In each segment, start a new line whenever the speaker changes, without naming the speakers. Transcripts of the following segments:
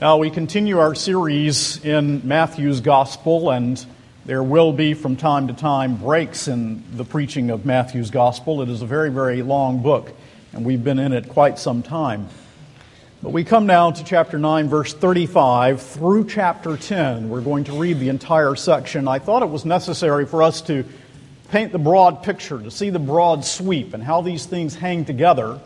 Now, we continue our series in Matthew's Gospel, and there will be from time to time breaks in the preaching of Matthew's Gospel. It is a very, very long book, and we've been in it quite some time. But we come now to chapter 9, verse 35 through chapter 10. We're going to read the entire section. I thought it was necessary for us to paint the broad picture, to see the broad sweep, and how these things hang together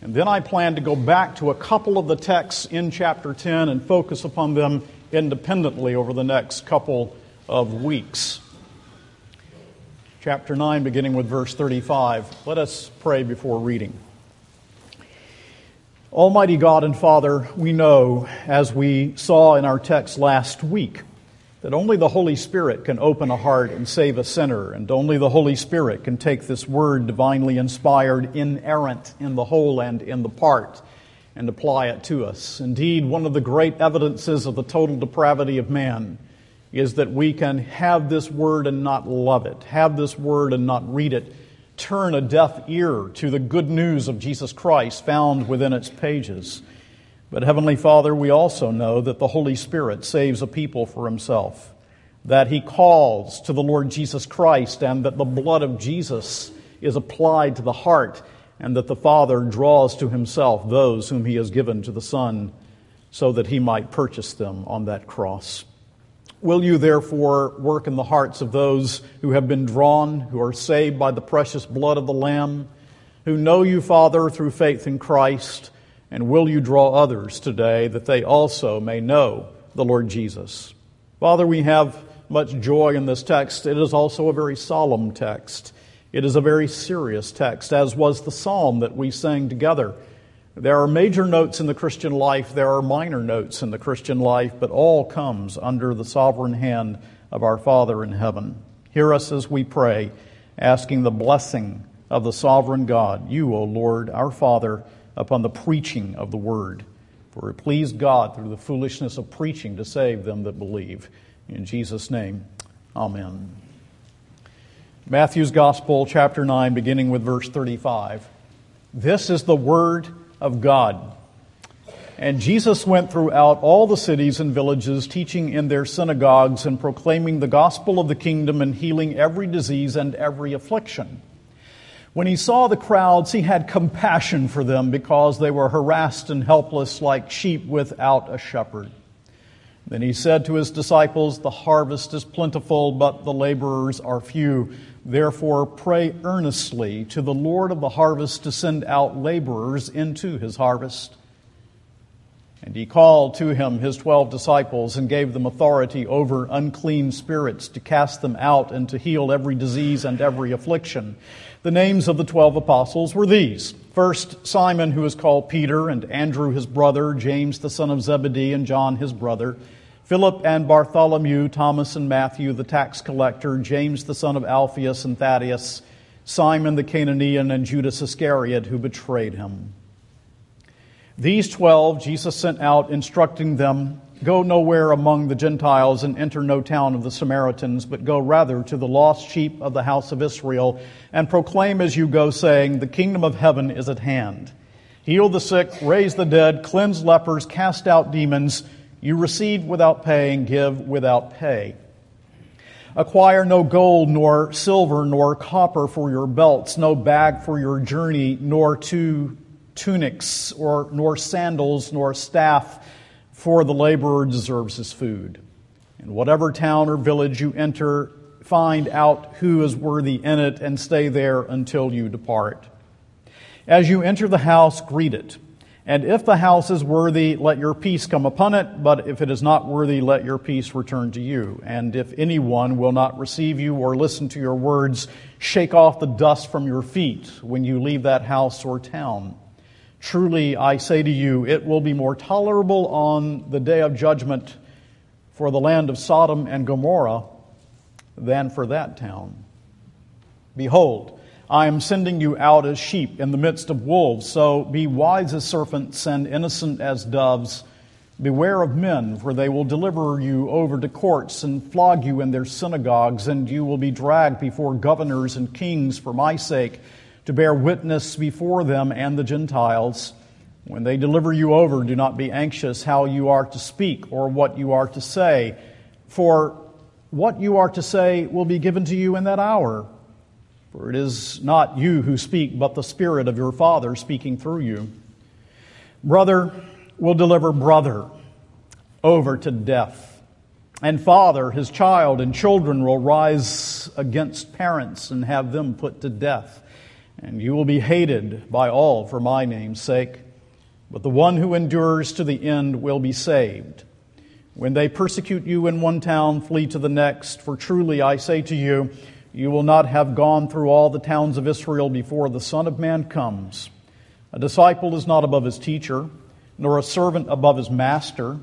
and then I plan to go back to a couple of the texts in chapter 10 and focus upon them independently over the next couple of weeks. Chapter 9, beginning with verse 35. Let us pray before reading. Almighty God and Father, we know, as we saw in our text last week, that only the Holy Spirit can open a heart and save a sinner, and only the Holy Spirit can take this word divinely inspired, inerrant in the whole and in the part, and apply it to us. Indeed, one of the great evidences of the total depravity of man is that we can have this word and not love it, have this word and not read it, turn a deaf ear to the good news of Jesus Christ found within its pages. But Heavenly Father, we also know that the Holy Spirit saves a people for Himself, that He calls to the Lord Jesus Christ, and that the blood of Jesus is applied to the heart, and that the Father draws to Himself those whom He has given to the Son, so that He might purchase them on that cross. Will you therefore work in the hearts of those who have been drawn, who are saved by the precious blood of the Lamb, who know you, Father, through faith in Christ? And will you draw others today that they also may know the Lord Jesus? Father, we have much joy in this text. It is also a very solemn text. It is a very serious text, as was the psalm that we sang together. There are major notes in the Christian life, there are minor notes in the Christian life, but all comes under the sovereign hand of our Father in heaven. Hear us as we pray, asking the blessing of the sovereign God, you, O Lord, our Father upon the preaching of the word. For it pleased God through the foolishness of preaching to save them that believe. In Jesus' name, amen. Matthew's Gospel, chapter 9, beginning with verse 35. This is the word of God. And Jesus went throughout all the cities and villages, teaching in their synagogues and proclaiming the gospel of the kingdom and healing every disease and every affliction. When he saw the crowds, he had compassion for them because they were harassed and helpless like sheep without a shepherd. Then he said to his disciples, The harvest is plentiful, but the laborers are few. Therefore, pray earnestly to the Lord of the harvest to send out laborers into his harvest. And he called to him his twelve disciples and gave them authority over unclean spirits to cast them out and to heal every disease and every affliction. The names of the twelve apostles were these First, Simon, who is called Peter, and Andrew his brother, James the son of Zebedee, and John his brother, Philip and Bartholomew, Thomas and Matthew the tax collector, James the son of Alphaeus and Thaddeus, Simon the Cananean, and Judas Iscariot, who betrayed him. These twelve Jesus sent out, instructing them Go nowhere among the Gentiles and enter no town of the Samaritans, but go rather to the lost sheep of the house of Israel, and proclaim as you go, saying, The kingdom of heaven is at hand. Heal the sick, raise the dead, cleanse lepers, cast out demons. You receive without paying, give without pay. Acquire no gold, nor silver, nor copper for your belts, no bag for your journey, nor two tunics, or nor sandals, nor staff for the laborer deserves his food. In whatever town or village you enter, find out who is worthy in it and stay there until you depart. As you enter the house, greet it. And if the house is worthy, let your peace come upon it, but if it is not worthy, let your peace return to you. And if anyone will not receive you or listen to your words, shake off the dust from your feet when you leave that house or town. Truly, I say to you, it will be more tolerable on the day of judgment for the land of Sodom and Gomorrah than for that town. Behold, I am sending you out as sheep in the midst of wolves, so be wise as serpents and innocent as doves. Beware of men, for they will deliver you over to courts and flog you in their synagogues, and you will be dragged before governors and kings for my sake to bear witness before them and the Gentiles. When they deliver you over, do not be anxious how you are to speak or what you are to say, for what you are to say will be given to you in that hour. For it is not you who speak, but the Spirit of your Father speaking through you. Brother will deliver brother over to death, and father his child, and children will rise against parents and have them put to death. And you will be hated by all for my name's sake but the one who endures to the end will be saved. When they persecute you in one town, flee to the next, for truly I say to you, you will not have gone through all the towns of Israel before the Son of Man comes. A disciple is not above his teacher, nor a servant above his master.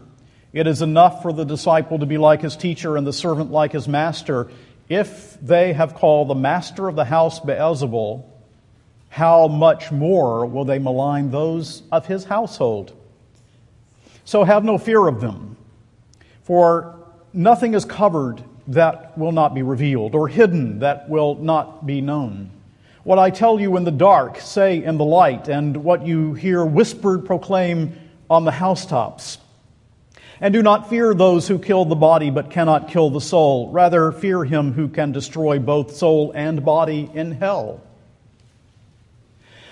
It is enough for the disciple to be like his teacher and the servant like his master. If they have called the master of the house Beelzebul, how much more will they malign those of his household? So have no fear of them, for nothing is covered that will not be revealed, or hidden that will not be known. What I tell you in the dark, say in the light, and what you hear whispered, proclaim on the housetops. And do not fear those who kill the body but cannot kill the soul. Rather, fear him who can destroy both soul and body in hell.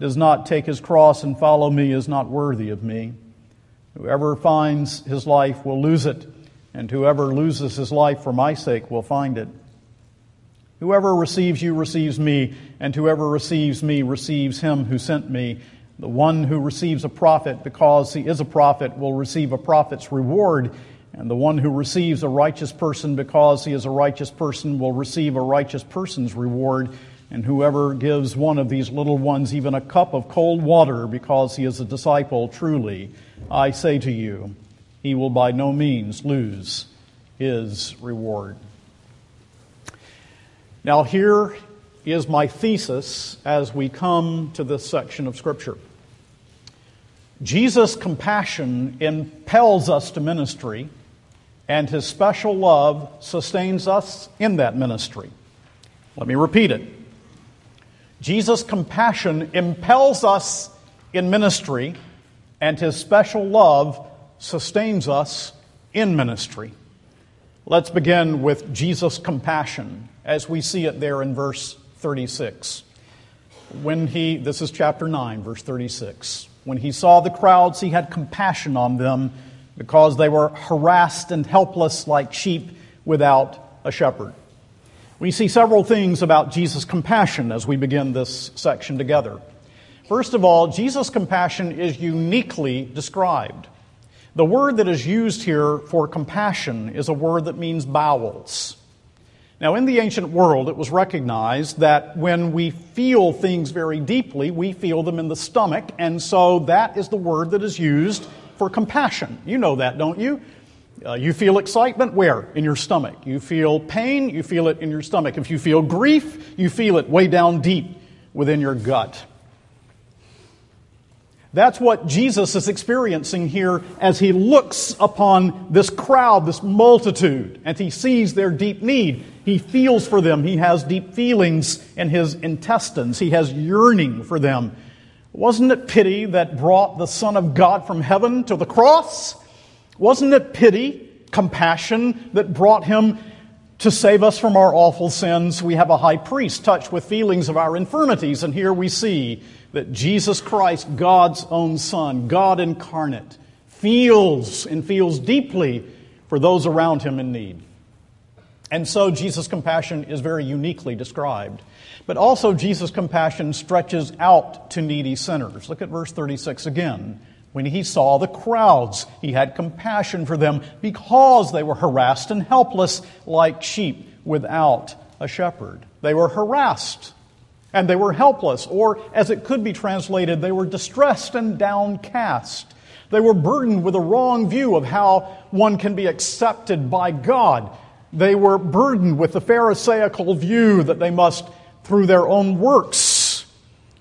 does not take his cross and follow me is not worthy of me. Whoever finds his life will lose it, and whoever loses his life for my sake will find it. Whoever receives you receives me, and whoever receives me receives him who sent me. The one who receives a prophet because he is a prophet will receive a prophet's reward, and the one who receives a righteous person because he is a righteous person will receive a righteous person's reward. And whoever gives one of these little ones even a cup of cold water because he is a disciple, truly, I say to you, he will by no means lose his reward. Now, here is my thesis as we come to this section of Scripture. Jesus' compassion impels us to ministry, and his special love sustains us in that ministry. Let me repeat it. Jesus' compassion impels us in ministry, and his special love sustains us in ministry. Let's begin with Jesus' compassion as we see it there in verse 36. When he, this is chapter 9, verse 36. When he saw the crowds, he had compassion on them because they were harassed and helpless like sheep without a shepherd. We see several things about Jesus' compassion as we begin this section together. First of all, Jesus' compassion is uniquely described. The word that is used here for compassion is a word that means bowels. Now, in the ancient world, it was recognized that when we feel things very deeply, we feel them in the stomach, and so that is the word that is used for compassion. You know that, don't you? Uh, you feel excitement where? In your stomach. You feel pain, you feel it in your stomach. If you feel grief, you feel it way down deep within your gut. That's what Jesus is experiencing here as he looks upon this crowd, this multitude, and he sees their deep need. He feels for them. He has deep feelings in his intestines. He has yearning for them. Wasn't it pity that brought the Son of God from heaven to the cross? Wasn't it pity, compassion that brought him to save us from our awful sins? We have a high priest touched with feelings of our infirmities, and here we see that Jesus Christ, God's own Son, God incarnate, feels and feels deeply for those around him in need. And so Jesus' compassion is very uniquely described. But also, Jesus' compassion stretches out to needy sinners. Look at verse 36 again. When he saw the crowds, he had compassion for them because they were harassed and helpless like sheep without a shepherd. They were harassed and they were helpless, or as it could be translated, they were distressed and downcast. They were burdened with a wrong view of how one can be accepted by God. They were burdened with the Pharisaical view that they must, through their own works,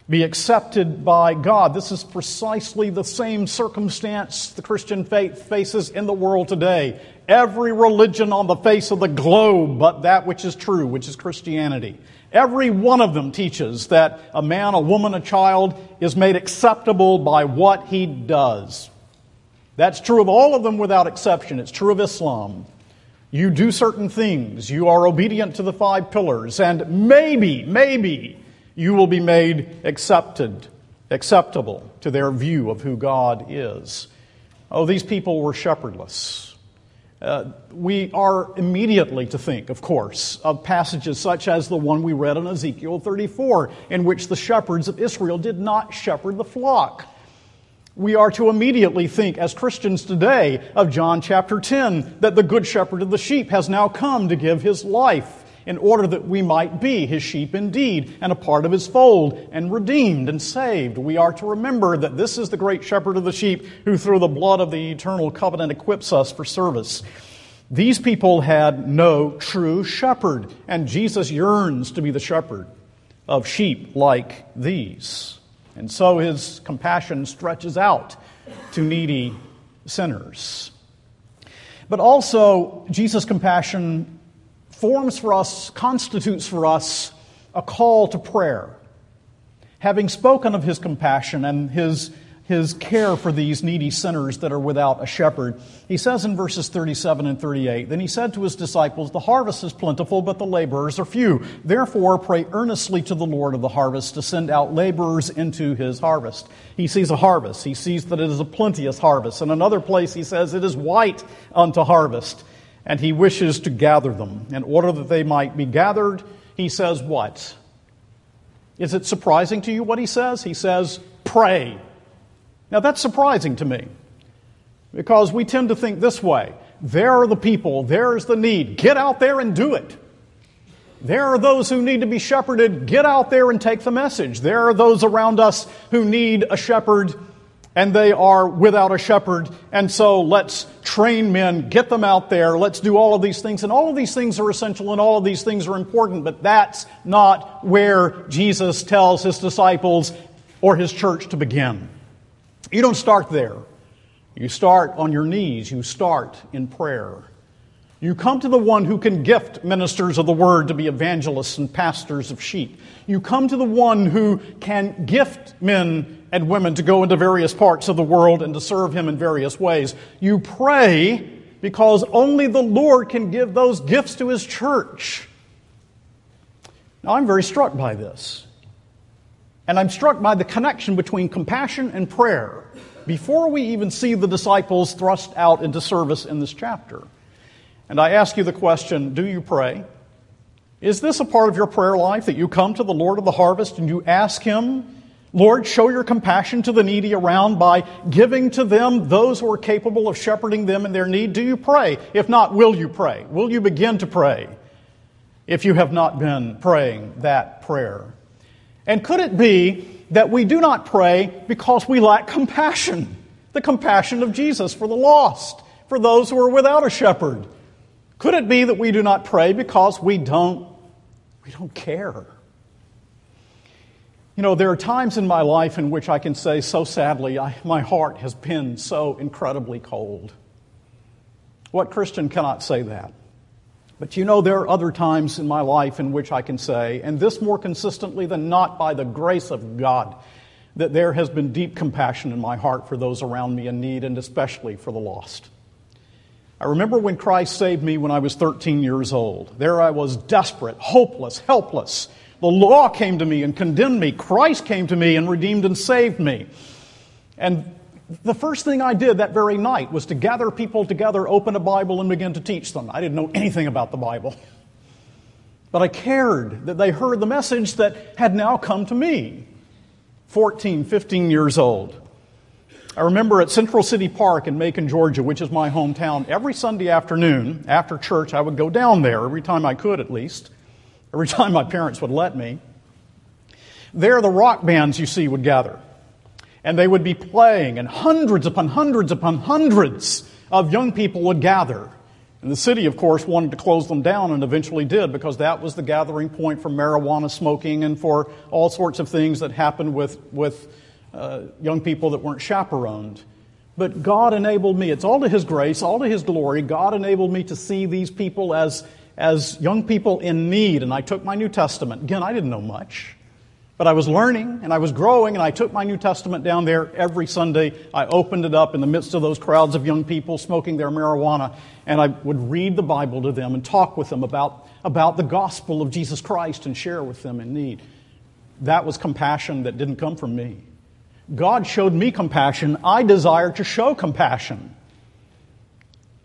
be accepted by God. This is precisely the same circumstance the Christian faith faces in the world today. Every religion on the face of the globe, but that which is true, which is Christianity. Every one of them teaches that a man, a woman, a child is made acceptable by what he does. That's true of all of them without exception. It's true of Islam. You do certain things, you are obedient to the five pillars, and maybe, maybe you will be made accepted, acceptable to their view of who God is. Oh, these people were shepherdless. Uh, we are immediately to think, of course, of passages such as the one we read in Ezekiel 34, in which the shepherds of Israel did not shepherd the flock we are to immediately think, as Christians today, of John chapter 10, that the good shepherd of the sheep has now come to give his life in order that we might be his sheep indeed and a part of his fold and redeemed and saved. We are to remember that this is the great shepherd of the sheep who, through the blood of the eternal covenant, equips us for service. These people had no true shepherd, and Jesus yearns to be the shepherd of sheep like these. And so his compassion stretches out to needy sinners. But also, Jesus' compassion forms for us, constitutes for us a call to prayer. Having spoken of his compassion and his his care for these needy sinners that are without a shepherd. He says in verses 37 and 38 Then he said to his disciples, The harvest is plentiful, but the laborers are few. Therefore, pray earnestly to the Lord of the harvest to send out laborers into his harvest. He sees a harvest. He sees that it is a plenteous harvest. In another place, he says, It is white unto harvest. And he wishes to gather them. In order that they might be gathered, he says, What? Is it surprising to you what he says? He says, Pray. Now that's surprising to me because we tend to think this way there are the people, there's the need, get out there and do it. There are those who need to be shepherded, get out there and take the message. There are those around us who need a shepherd and they are without a shepherd. And so let's train men, get them out there, let's do all of these things. And all of these things are essential and all of these things are important, but that's not where Jesus tells his disciples or his church to begin. You don't start there. You start on your knees. You start in prayer. You come to the one who can gift ministers of the word to be evangelists and pastors of sheep. You come to the one who can gift men and women to go into various parts of the world and to serve him in various ways. You pray because only the Lord can give those gifts to his church. Now, I'm very struck by this. And I'm struck by the connection between compassion and prayer before we even see the disciples thrust out into service in this chapter. And I ask you the question do you pray? Is this a part of your prayer life that you come to the Lord of the harvest and you ask Him, Lord, show your compassion to the needy around by giving to them those who are capable of shepherding them in their need? Do you pray? If not, will you pray? Will you begin to pray if you have not been praying that prayer? And could it be that we do not pray because we lack compassion? The compassion of Jesus for the lost, for those who are without a shepherd. Could it be that we do not pray because we don't we don't care? You know, there are times in my life in which I can say so sadly, I, my heart has been so incredibly cold. What Christian cannot say that? But you know, there are other times in my life in which I can say, and this more consistently than not by the grace of God, that there has been deep compassion in my heart for those around me in need, and especially for the lost. I remember when Christ saved me when I was 13 years old. There I was desperate, hopeless, helpless. The law came to me and condemned me. Christ came to me and redeemed and saved me. And the first thing I did that very night was to gather people together, open a Bible, and begin to teach them. I didn't know anything about the Bible. But I cared that they heard the message that had now come to me, 14, 15 years old. I remember at Central City Park in Macon, Georgia, which is my hometown, every Sunday afternoon after church, I would go down there every time I could, at least, every time my parents would let me. There, the rock bands you see would gather and they would be playing, and hundreds upon hundreds upon hundreds of young people would gather. And the city, of course, wanted to close them down and eventually did because that was the gathering point for marijuana smoking and for all sorts of things that happened with, with uh, young people that weren't chaperoned. But God enabled me, it's all to His grace, all to His glory. God enabled me to see these people as, as young people in need. And I took my New Testament. Again, I didn't know much. But I was learning and I was growing, and I took my New Testament down there every Sunday. I opened it up in the midst of those crowds of young people smoking their marijuana, and I would read the Bible to them and talk with them about, about the gospel of Jesus Christ and share with them in need. That was compassion that didn't come from me. God showed me compassion. I desire to show compassion.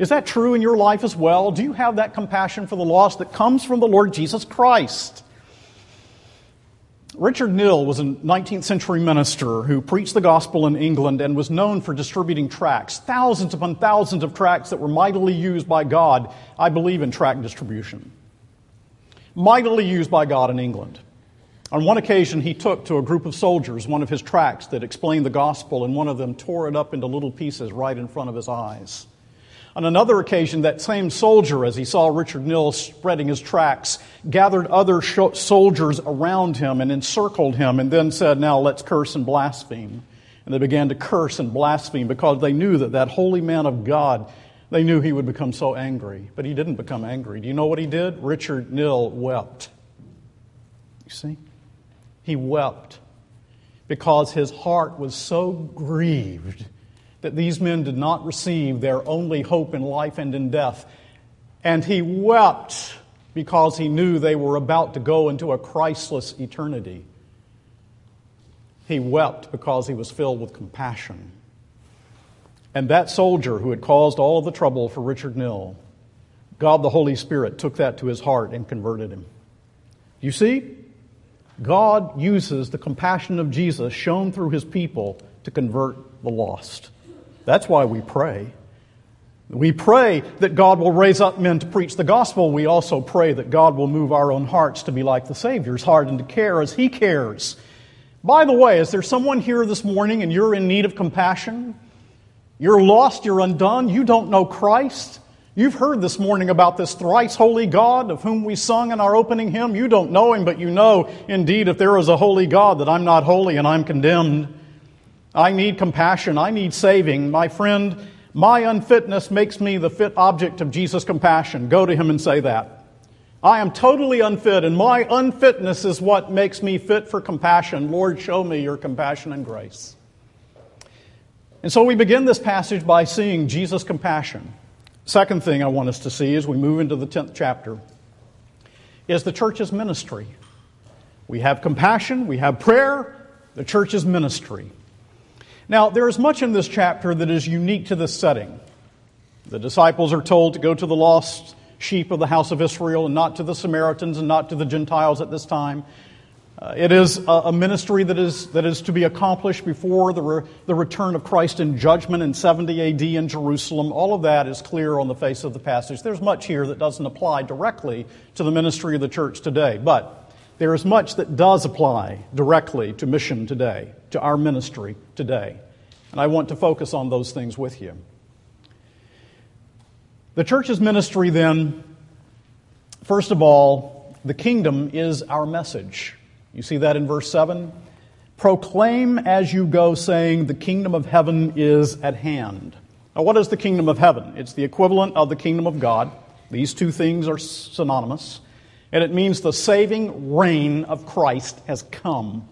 Is that true in your life as well? Do you have that compassion for the lost that comes from the Lord Jesus Christ? Richard Knill was a 19th century minister who preached the gospel in England and was known for distributing tracts, thousands upon thousands of tracts that were mightily used by God. I believe in tract distribution. Mightily used by God in England. On one occasion, he took to a group of soldiers one of his tracts that explained the gospel, and one of them tore it up into little pieces right in front of his eyes. On another occasion, that same soldier, as he saw Richard Knill spreading his tracks, gathered other soldiers around him and encircled him and then said, Now let's curse and blaspheme. And they began to curse and blaspheme because they knew that that holy man of God, they knew he would become so angry. But he didn't become angry. Do you know what he did? Richard Knill wept. You see? He wept because his heart was so grieved that these men did not receive their only hope in life and in death. And he wept because he knew they were about to go into a Christless eternity. He wept because he was filled with compassion. And that soldier who had caused all the trouble for Richard Knill, God the Holy Spirit took that to his heart and converted him. You see, God uses the compassion of Jesus shown through his people to convert the lost. That's why we pray. We pray that God will raise up men to preach the gospel. We also pray that God will move our own hearts to be like the Savior's heart and to care as He cares. By the way, is there someone here this morning and you're in need of compassion? You're lost, you're undone, you don't know Christ. You've heard this morning about this thrice holy God of whom we sung in our opening hymn. You don't know him, but you know, indeed, if there is a holy God, that I'm not holy and I'm condemned. I need compassion. I need saving. My friend, my unfitness makes me the fit object of Jesus' compassion. Go to him and say that. I am totally unfit, and my unfitness is what makes me fit for compassion. Lord, show me your compassion and grace. And so we begin this passage by seeing Jesus' compassion. Second thing I want us to see as we move into the 10th chapter is the church's ministry. We have compassion, we have prayer, the church's ministry. Now, there is much in this chapter that is unique to this setting. The disciples are told to go to the lost sheep of the house of Israel and not to the Samaritans and not to the Gentiles at this time. Uh, it is a, a, ministry that is, that is to be accomplished before the, re, the return of Christ in judgment in 70 AD in Jerusalem. All of that is clear on the face of the passage. There's much here that doesn't apply directly to the ministry of the church today, but there is much that does apply directly to mission today, to our ministry today. And I want to focus on those things with you. The church's ministry, then, first of all, the kingdom is our message. You see that in verse 7? Proclaim as you go, saying, The kingdom of heaven is at hand. Now, what is the kingdom of heaven? It's the equivalent of the kingdom of God. These two things are synonymous and it means the saving reign of Christ has come.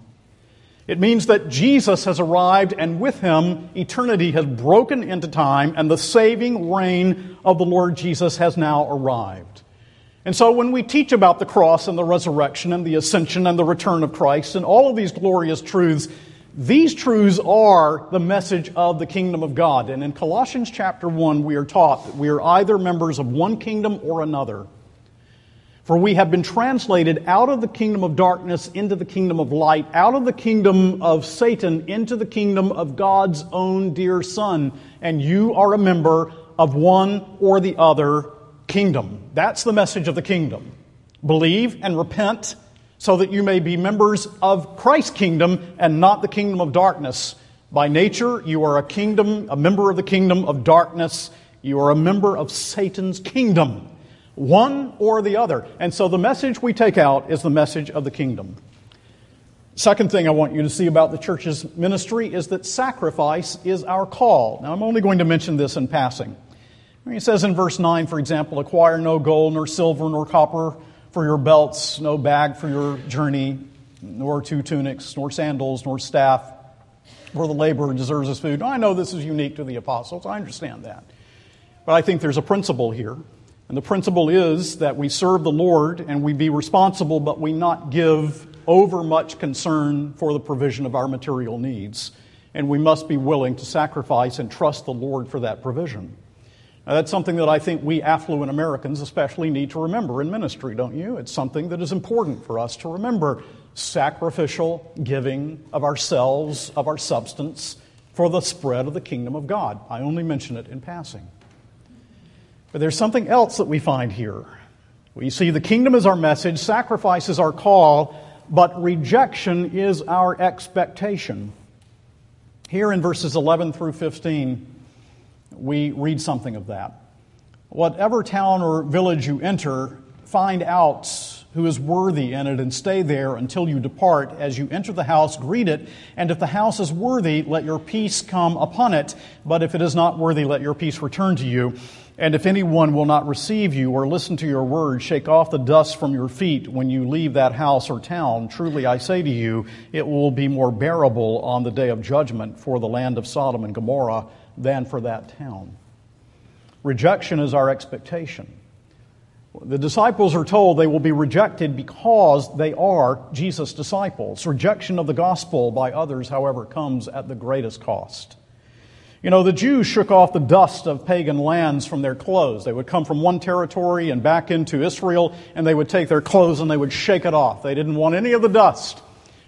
It means that Jesus has arrived, and with him, eternity has broken into time, and the saving reign of the Lord Jesus has now arrived. And so, when we teach about the cross and the resurrection and the ascension and the return of Christ and all of these glorious truths, These truths are the message of the kingdom of God. And in Colossians chapter 1, we are taught that we are either members of one kingdom or another. For we have been translated out of the kingdom of darkness into the kingdom of light, out of the kingdom of Satan into the kingdom of God's own dear Son. And you are a member of one or the other kingdom. That's the message of the kingdom. Believe and repent so that you may be members of Christ's kingdom and not the kingdom of darkness. By nature, you are a kingdom, a member of the kingdom of darkness. You are a member of Satan's kingdom, one or the other. And so the message we take out is the message of the kingdom. Second thing I want you to see about the church's ministry is that sacrifice is our call. Now, I'm only going to mention this in passing. He says in verse 9, for example, acquire no gold, nor silver, nor copper for your belts, no bag for your journey, nor two tunics, nor sandals, nor staff, for the laborer deserves his food. Now, I know this is unique to the apostles. I understand that. But I think there's a principle here. And the principle is that we serve the Lord and we be responsible, but we not give over much concern for the provision of our material needs. And we must be willing to sacrifice and trust the Lord for that provision. Now, that's something that I think we affluent Americans especially need to remember in ministry, don't you? It's something that is important for us to remember sacrificial giving of ourselves, of our substance, for the spread of the kingdom of God. I only mention it in passing. But there's something else that we find here. We see the kingdom is our message, sacrifice is our call, but rejection is our expectation. Here in verses 11 through 15, we read something of that. Whatever town or village you enter, find out who is worthy in it and stay there until you depart. As you enter the house, greet it, and if the house is worthy, let your peace come upon it. But if it is not worthy, let your peace return to you. And if anyone will not receive you or listen to your words, shake off the dust from your feet when you leave that house or town. Truly I say to you, it will be more bearable on the day of judgment for the land of Sodom and Gomorrah than for that town. Rejection is our expectation. The disciples are told they will be rejected because they are Jesus' disciples. Rejection of the gospel by others, however, comes at the greatest cost. You know, the Jews shook off the dust of pagan lands from their clothes. They would come from one territory and back into Israel, and they would take their clothes and they would shake it off. They didn't want any of the dust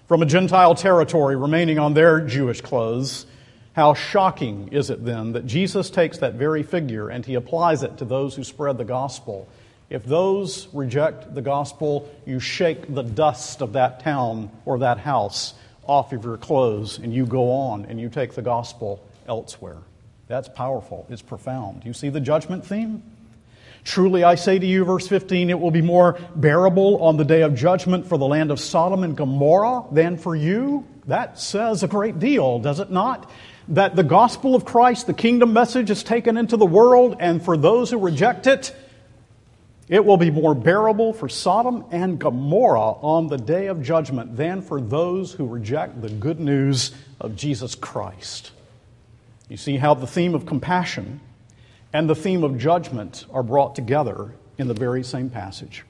from a Gentile territory remaining on their Jewish clothes. How shocking is it then that Jesus takes that very figure and he applies it to those who spread the gospel? If those reject the gospel, you shake the dust of that town or that house off of your clothes and you go on and you take the gospel elsewhere. That's powerful. It's profound. You see the judgment theme? Truly, I say to you, verse 15, it will be more bearable on the day of judgment for the land of Sodom and Gomorrah than for you. That says a great deal, does it not? that the gospel of Christ, the kingdom message, is taken into the world, and for those who reject it, it will be more bearable for Sodom and Gomorrah on the day of judgment than for those who reject the good news of Jesus Christ. You see how the theme of compassion and the theme of judgment are brought together in the very same passage.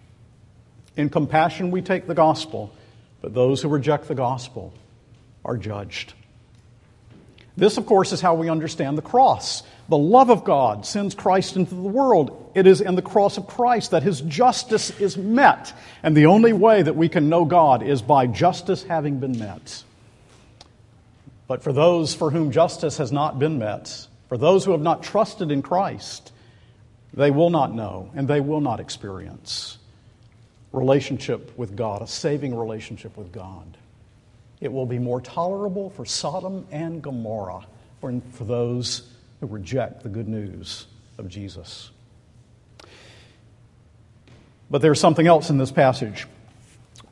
In compassion, we take the gospel, but those who reject the gospel are judged. This, of course, is how we understand the cross. The love of God sends Christ into the world. It is in the cross of Christ that his justice is met. And the only way that we can know God is by justice having been met. But for those for whom justice has not been met, for those who have not trusted in Christ, they will not know and they will not experience relationship with God, a saving relationship with God it will be more tolerable for Sodom and Gomorrah for, for those who reject the good news of Jesus. But there's something else in this passage.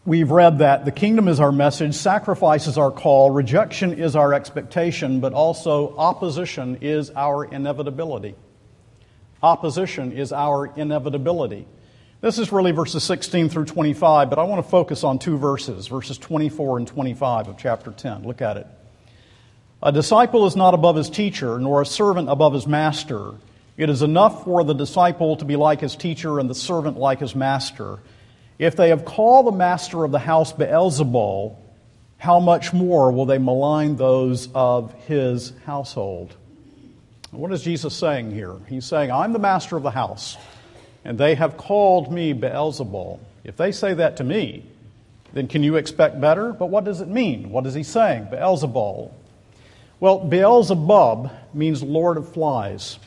We've read that the kingdom is our message, sacrifice is our call, rejection is our expectation, but also opposition is our inevitability. Opposition is our inevitability. This is really verses 16 through 25, but I want to focus on two verses, verses 24 and 25 of chapter 10. Look at it. A disciple is not above his teacher, nor a servant above his master. It is enough for the disciple to be like his teacher and the servant like his master. If they have called the master of the house Beelzebul, how much more will they malign those of his household? What is Jesus saying here? He's saying, I'm the master of the house, and they have called me Beelzebul. If they say that to me, then can you expect better? But what does it mean? What is he saying? Beelzebul. Well, Beelzebub means Lord of Flies.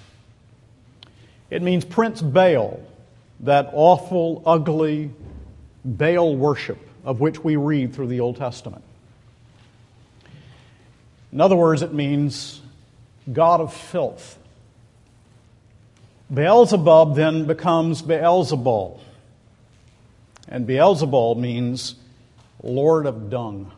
It means Prince Baal, that awful, ugly Baal worship of which we read through the Old Testament. In other words, it means God of filth. Beelzebub then becomes Beelzebul. And Beelzebul means Lord of dung.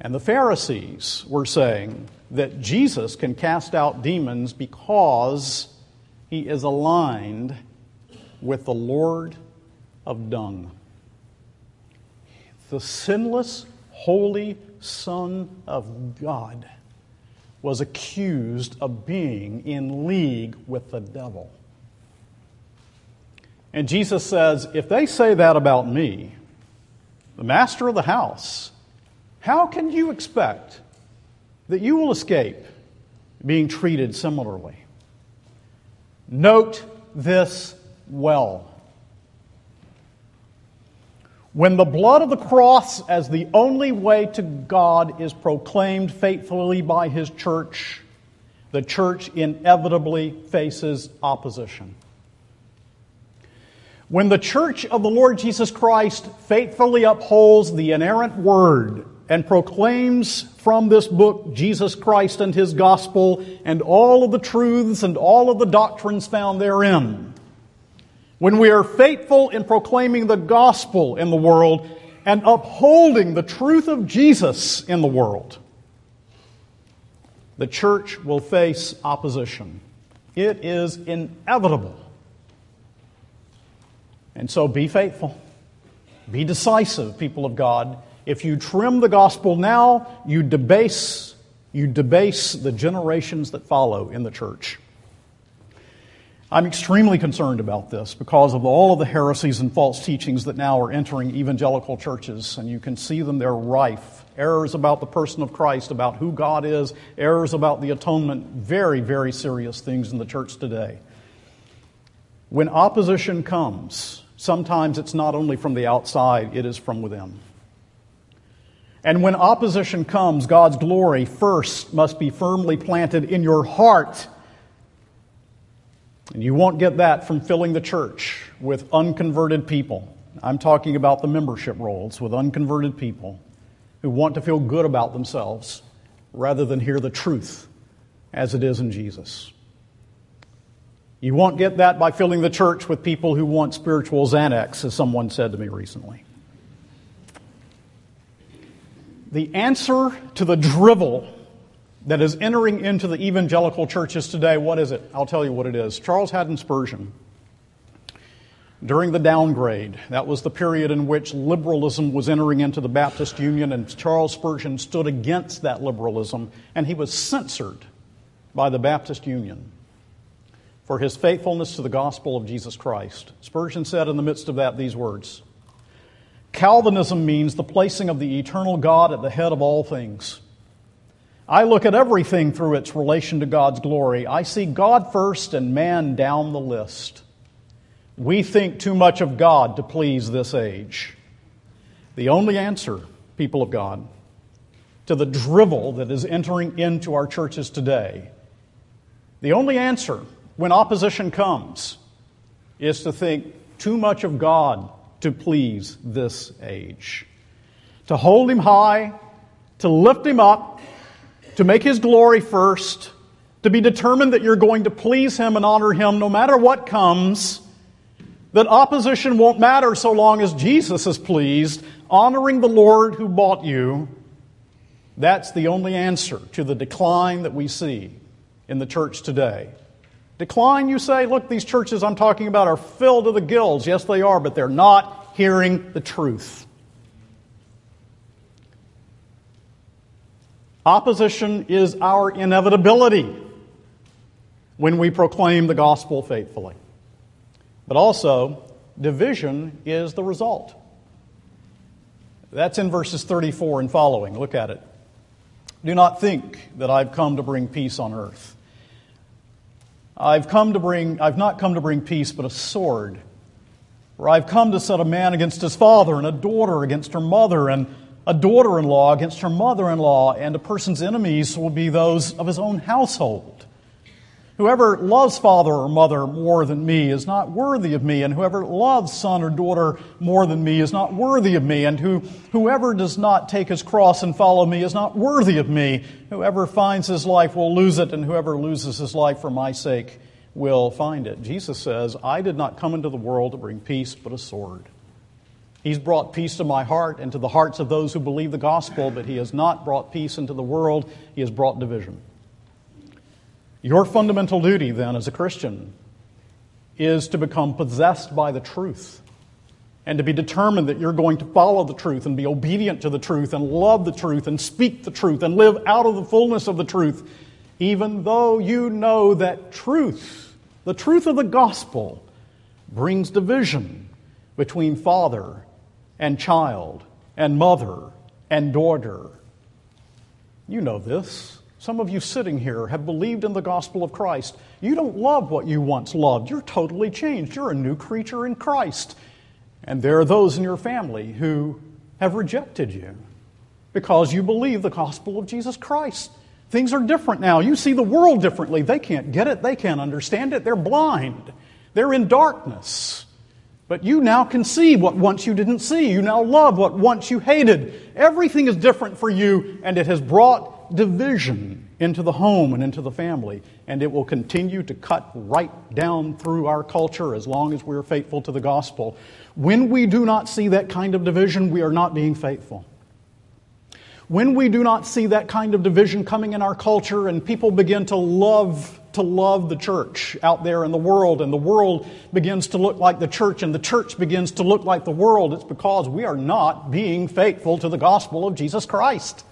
And the Pharisees were saying that Jesus can cast out demons because he is aligned with the Lord of dung. The sinless, holy Son of God was accused of being in league with the devil. And Jesus says, if they say that about me, the master of the house, how can you expect that you will escape being treated similarly? Note this well. When the blood of the cross as the only way to God is proclaimed faithfully by His church, the church inevitably faces opposition. When the church of the Lord Jesus Christ faithfully upholds the inerrant word and proclaims from this book Jesus Christ and His gospel and all of the truths and all of the doctrines found therein, when we are faithful in proclaiming the gospel in the world and upholding the truth of Jesus in the world, the church will face opposition. It is inevitable. And so be faithful. Be decisive, people of God. If you trim the gospel now, you debase, you debase the generations that follow in the church. I'm extremely concerned about this because of all of the heresies and false teachings that now are entering evangelical churches, and you can see them, they're rife. Errors about the person of Christ, about who God is, errors about the atonement, very, very serious things in the church today. When opposition comes, sometimes it's not only from the outside, it is from within. And when opposition comes, God's glory first must be firmly planted in your heart and you won't get that from filling the church with unconverted people. I'm talking about the membership rolls with unconverted people who want to feel good about themselves rather than hear the truth as it is in Jesus. You won't get that by filling the church with people who want spiritual Xanax, as someone said to me recently. The answer to the drivel that is entering into the evangelical churches today, what is it? I'll tell you what it is. Charles Haddon Spurgeon, during the downgrade, that was the period in which liberalism was entering into the Baptist Union, and Charles Spurgeon stood against that liberalism, and he was censored by the Baptist Union for his faithfulness to the gospel of Jesus Christ. Spurgeon said in the midst of that these words Calvinism means the placing of the eternal God at the head of all things. I look at everything through its relation to God's glory. I see God first and man down the list. We think too much of God to please this age. The only answer, people of God, to the drivel that is entering into our churches today, the only answer when opposition comes is to think too much of God to please this age. To hold Him high, to lift Him up, to make His glory first, to be determined that you're going to please Him and honor Him no matter what comes, that opposition won't matter so long as Jesus is pleased, honoring the Lord who bought you. That's the only answer to the decline that we see in the church today. Decline, you say? Look, these churches I'm talking about are filled to the gills. Yes, they are, but they're not hearing the truth. Opposition is our inevitability when we proclaim the gospel faithfully. But also, division is the result. That's in verses 34 and following. Look at it. Do not think that I've come to bring peace on earth. I've come to bring I've not come to bring peace but a sword. For I've come to set a man against his father and a daughter against her mother and a daughter-in-law against her mother-in-law and a person's enemies will be those of his own household. Whoever loves father or mother more than me is not worthy of me, and whoever loves son or daughter more than me is not worthy of me, and who, whoever does not take his cross and follow me is not worthy of me. Whoever finds his life will lose it, and whoever loses his life for my sake will find it. Jesus says, I did not come into the world to bring peace, but a sword. He's brought peace to my heart and to the hearts of those who believe the gospel, but he has not brought peace into the world, he has brought division. Your fundamental duty, then, as a Christian, is to become possessed by the truth and to be determined that you're going to follow the truth and be obedient to the truth and love the truth and speak the truth and live out of the fullness of the truth, even though you know that truth, the truth of the gospel, brings division between father and child and mother and daughter. You know this. Some of you sitting here have believed in the gospel of Christ. You don't love what you once loved. You're totally changed. You're a new creature in Christ. And there are those in your family who have rejected you because you believe the gospel of Jesus Christ. Things are different now. You see the world differently. They can't get it, they can't understand it. They're blind, they're in darkness. But you now can see what once you didn't see. You now love what once you hated. Everything is different for you, and it has brought division into the home and into the family, and it will continue to cut right down through our culture as long as we're faithful to the gospel. When we do not see that kind of division, we are not being faithful. When we do not see that kind of division coming in our culture and people begin to love to love the church out there in the world and the world begins to look like the church and the church begins to look like the world, it's because we are not being faithful to the gospel of Jesus Christ.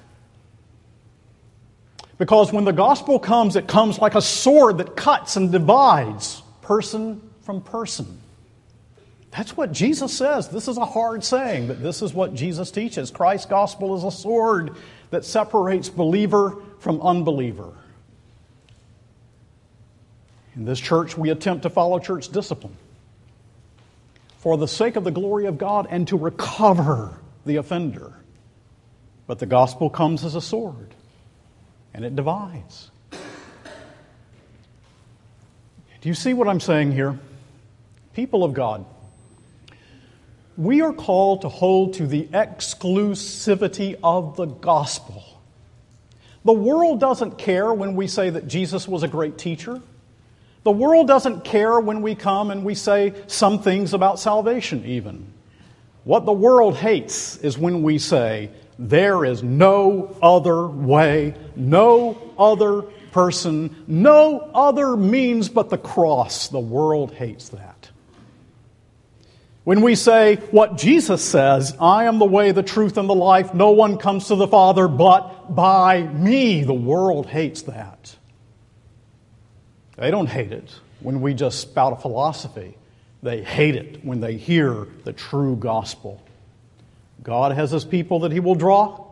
Because when the gospel comes, it comes like a sword that cuts and divides person from person. That's what Jesus says. This is a hard saying, but this is what Jesus teaches. Christ's gospel is a sword that separates believer from unbeliever. In this church, we attempt to follow church discipline for the sake of the glory of God and to recover the offender. But the gospel comes as a sword and it divides. Do you see what I'm saying here? People of God, we are called to hold to the exclusivity of the gospel. The world doesn't care when we say that Jesus was a great teacher. The world doesn't care when we come and we say some things about salvation, even. What the world hates is when we say there is no other way, no other person, no other means but the cross. The world hates that. When we say what Jesus says, I am the way, the truth, and the life, no one comes to the Father but by me, the world hates that. They don't hate it when we just spout a philosophy. They hate it when they hear the true gospel. God has his people that he will draw.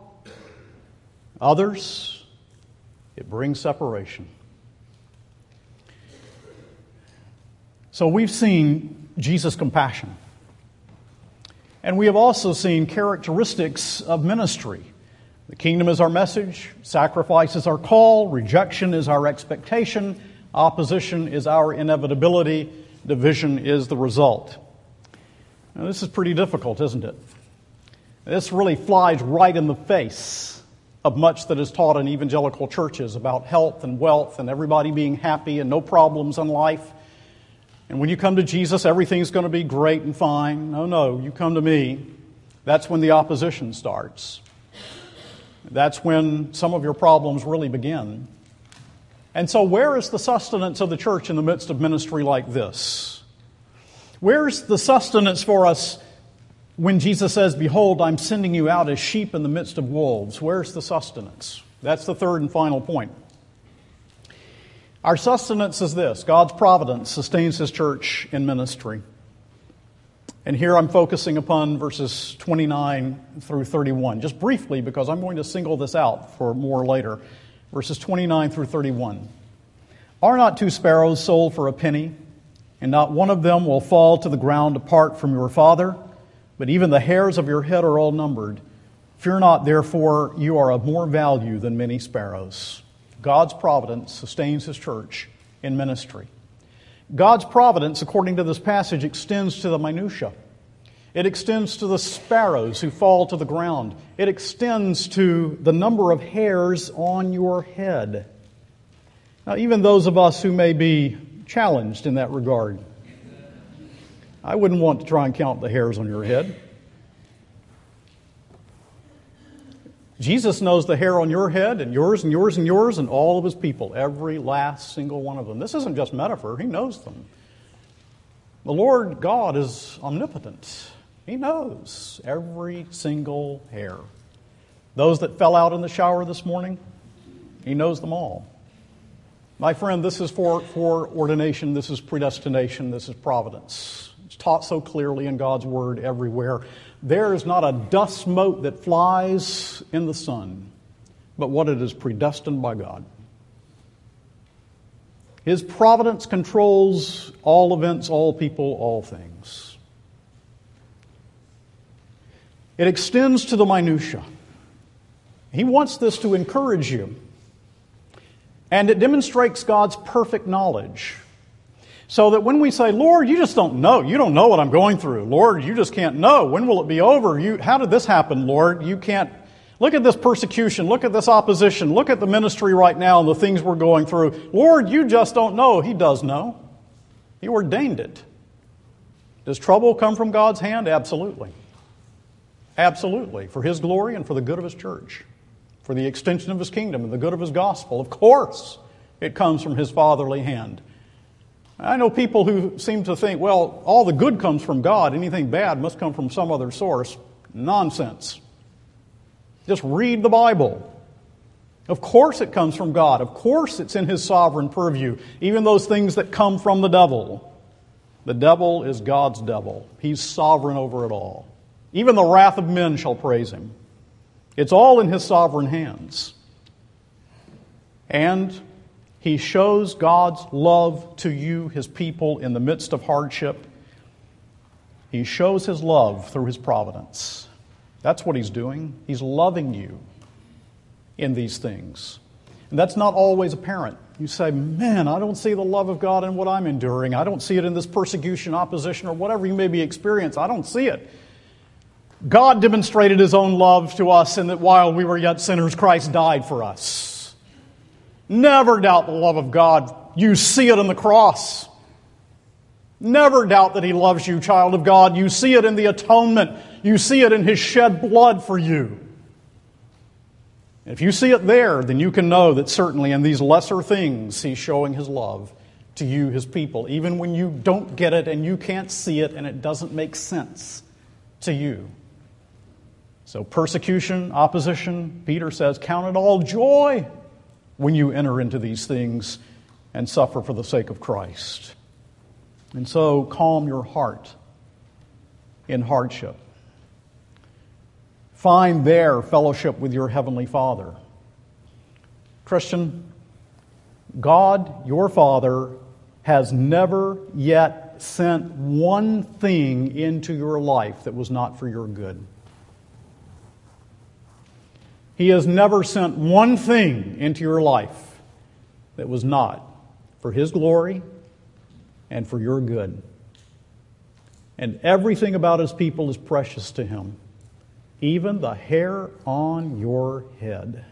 Others, it brings separation. So we've seen Jesus' compassion. And we have also seen characteristics of ministry. The kingdom is our message, sacrifice is our call, rejection is our expectation, opposition is our inevitability, division is the result. Now, this is pretty difficult, isn't it? This really flies right in the face of much that is taught in evangelical churches about health and wealth and everybody being happy and no problems in life. And when you come to Jesus, everything's going to be great and fine. No, no, you come to me. That's when the opposition starts. That's when some of your problems really begin. And so, where is the sustenance of the church in the midst of ministry like this? Where's the sustenance for us when Jesus says, Behold, I'm sending you out as sheep in the midst of wolves, where's the sustenance? That's the third and final point. Our sustenance is this God's providence sustains His church in ministry. And here I'm focusing upon verses 29 through 31, just briefly because I'm going to single this out for more later. Verses 29 through 31. Are not two sparrows sold for a penny, and not one of them will fall to the ground apart from your Father? But even the hairs of your head are all numbered. Fear not, therefore, you are of more value than many sparrows. God's providence sustains his church in ministry. God's providence, according to this passage, extends to the minutiae. It extends to the sparrows who fall to the ground. It extends to the number of hairs on your head. Now, even those of us who may be challenged in that regard, I wouldn't want to try and count the hairs on your head. Jesus knows the hair on your head and yours and yours and yours and all of his people, every last single one of them. This isn't just metaphor, he knows them. The Lord God is omnipotent. He knows every single hair. Those that fell out in the shower this morning, he knows them all. My friend, this is for, foreordination, this is predestination, this is providence. It's taught so clearly in God's Word everywhere. There is not a dust mote that flies in the sun, but what it is predestined by God. His providence controls all events, all people, all things. It extends to the minutiae. He wants this to encourage you. And it demonstrates God's perfect knowledge. So that when we say, Lord, you just don't know. You don't know what I'm going through. Lord, you just can't know. When will it be over? You, how did this happen, Lord? You can't. Look at this persecution. Look at this opposition. Look at the ministry right now and the things we're going through. Lord, you just don't know. He does know. He ordained it. Does trouble come from God's hand? Absolutely. Absolutely. For His glory and for the good of His church, for the extension of His kingdom and the good of His gospel. Of course, it comes from His fatherly hand. I know people who seem to think, well, all the good comes from God, anything bad must come from some other source. Nonsense. Just read the Bible. Of course it comes from God. Of course it's in His sovereign purview, even those things that come from the devil. The devil is God's devil, He's sovereign over it all. Even the wrath of men shall praise Him. It's all in His sovereign hands. And he shows God's love to you, his people, in the midst of hardship. He shows his love through his providence. That's what he's doing. He's loving you in these things. And that's not always apparent. You say, Man, I don't see the love of God in what I'm enduring. I don't see it in this persecution, opposition, or whatever you may be experiencing. I don't see it. God demonstrated his own love to us in that while we were yet sinners, Christ died for us. Never doubt the love of God. You see it on the cross. Never doubt that He loves you, child of God. You see it in the atonement. You see it in His shed blood for you. If you see it there, then you can know that certainly in these lesser things, He's showing His love to you, His people, even when you don't get it and you can't see it and it doesn't make sense to you. So, persecution, opposition, Peter says, count it all joy when you enter into these things and suffer for the sake of Christ. And so calm your heart in hardship. Find there fellowship with your Heavenly Father. Christian, God, your Father, has never yet sent one thing into your life that was not for your good. He has never sent one thing into your life that was not for His glory and for your good. And everything about His people is precious to Him, even the hair on your head.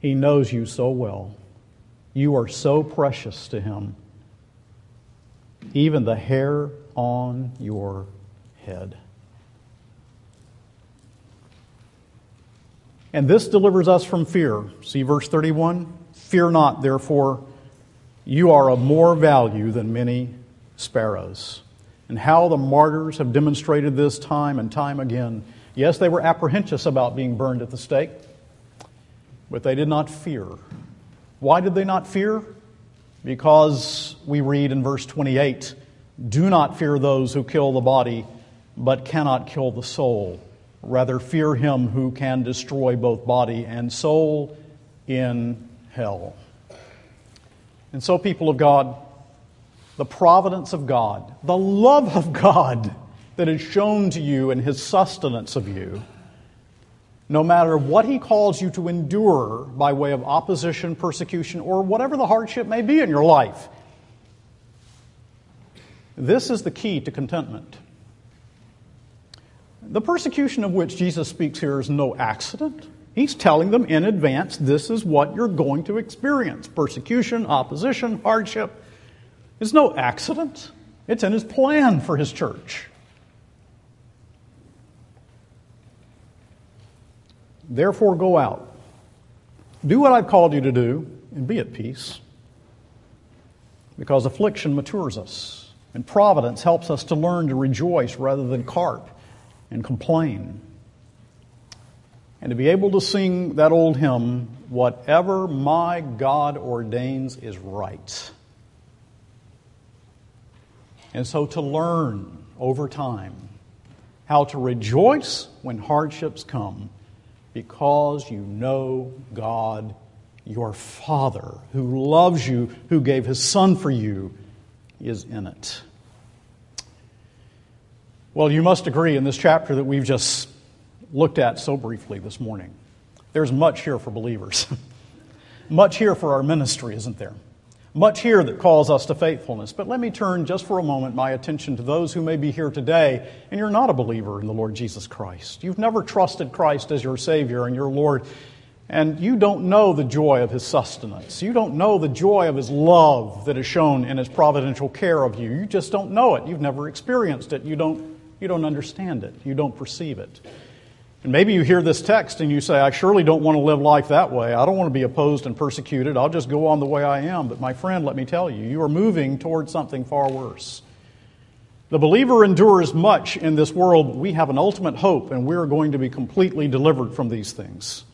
He knows you so well. You are so precious to Him, even the hair on your head. And this delivers us from fear. See verse 31? Fear not, therefore, you are of more value than many sparrows. And how the martyrs have demonstrated this time and time again. Yes, they were apprehensive about being burned at the stake, but they did not fear. Why did they not fear? Because we read in verse 28 Do not fear those who kill the body, but cannot kill the soul. Rather, fear him who can destroy both body and soul in hell. And so, people of God, the providence of God, the love of God that is shown to you in his sustenance of you, no matter what he calls you to endure by way of opposition, persecution, or whatever the hardship may be in your life. This is the key to contentment. The persecution of which Jesus speaks here is no accident. He's telling them in advance this is what you're going to experience persecution, opposition, hardship. It's no accident, it's in his plan for his church. Therefore, go out. Do what I've called you to do and be at peace. Because affliction matures us, and providence helps us to learn to rejoice rather than carp and complain. And to be able to sing that old hymn, Whatever my God ordains is right. And so to learn over time how to rejoice when hardships come because you know God, your Father, who loves you, who gave his Son for you, is in it. Well, you must agree in this chapter that we've just looked at so briefly this morning. There's much here for believers, much here for our ministry, isn't there? Much here that calls us to faithfulness. But let me turn just for a moment my attention to those who may be here today and you're not a believer in the Lord Jesus Christ. You've never trusted Christ as your Savior and your Lord, and you don't know the joy of His sustenance. You don't know the joy of His love that is shown in His providential care of you. You just don't know it. You've never experienced it. You don't, you don't understand it. You don't perceive it. And maybe you hear this text and you say, I surely don't want to live life that way. I don't want to be opposed and persecuted. I'll just go on the way I am. But my friend, let me tell you, you are moving towards something far worse. The believer endures much in this world. We have an ultimate hope, and we're going to be completely delivered from these things.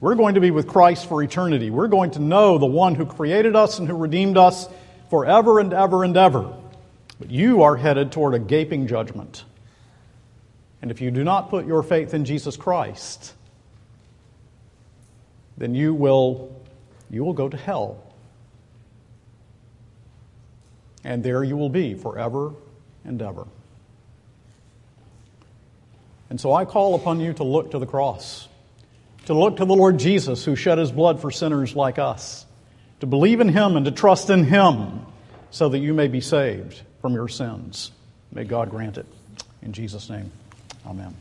We're going to be with Christ for eternity. We're going to know the one who created us and who redeemed us forever and ever and ever. But you are headed toward a gaping judgment. And if you do not put your faith in Jesus Christ, then you will, you will go to hell. And there you will be forever and ever. And so I call upon you to look to the cross, to look to the Lord Jesus who shed his blood for sinners like us, to believe in him and to trust in him so that you may be saved from your sins. May God grant it. In Jesus' name. Amen.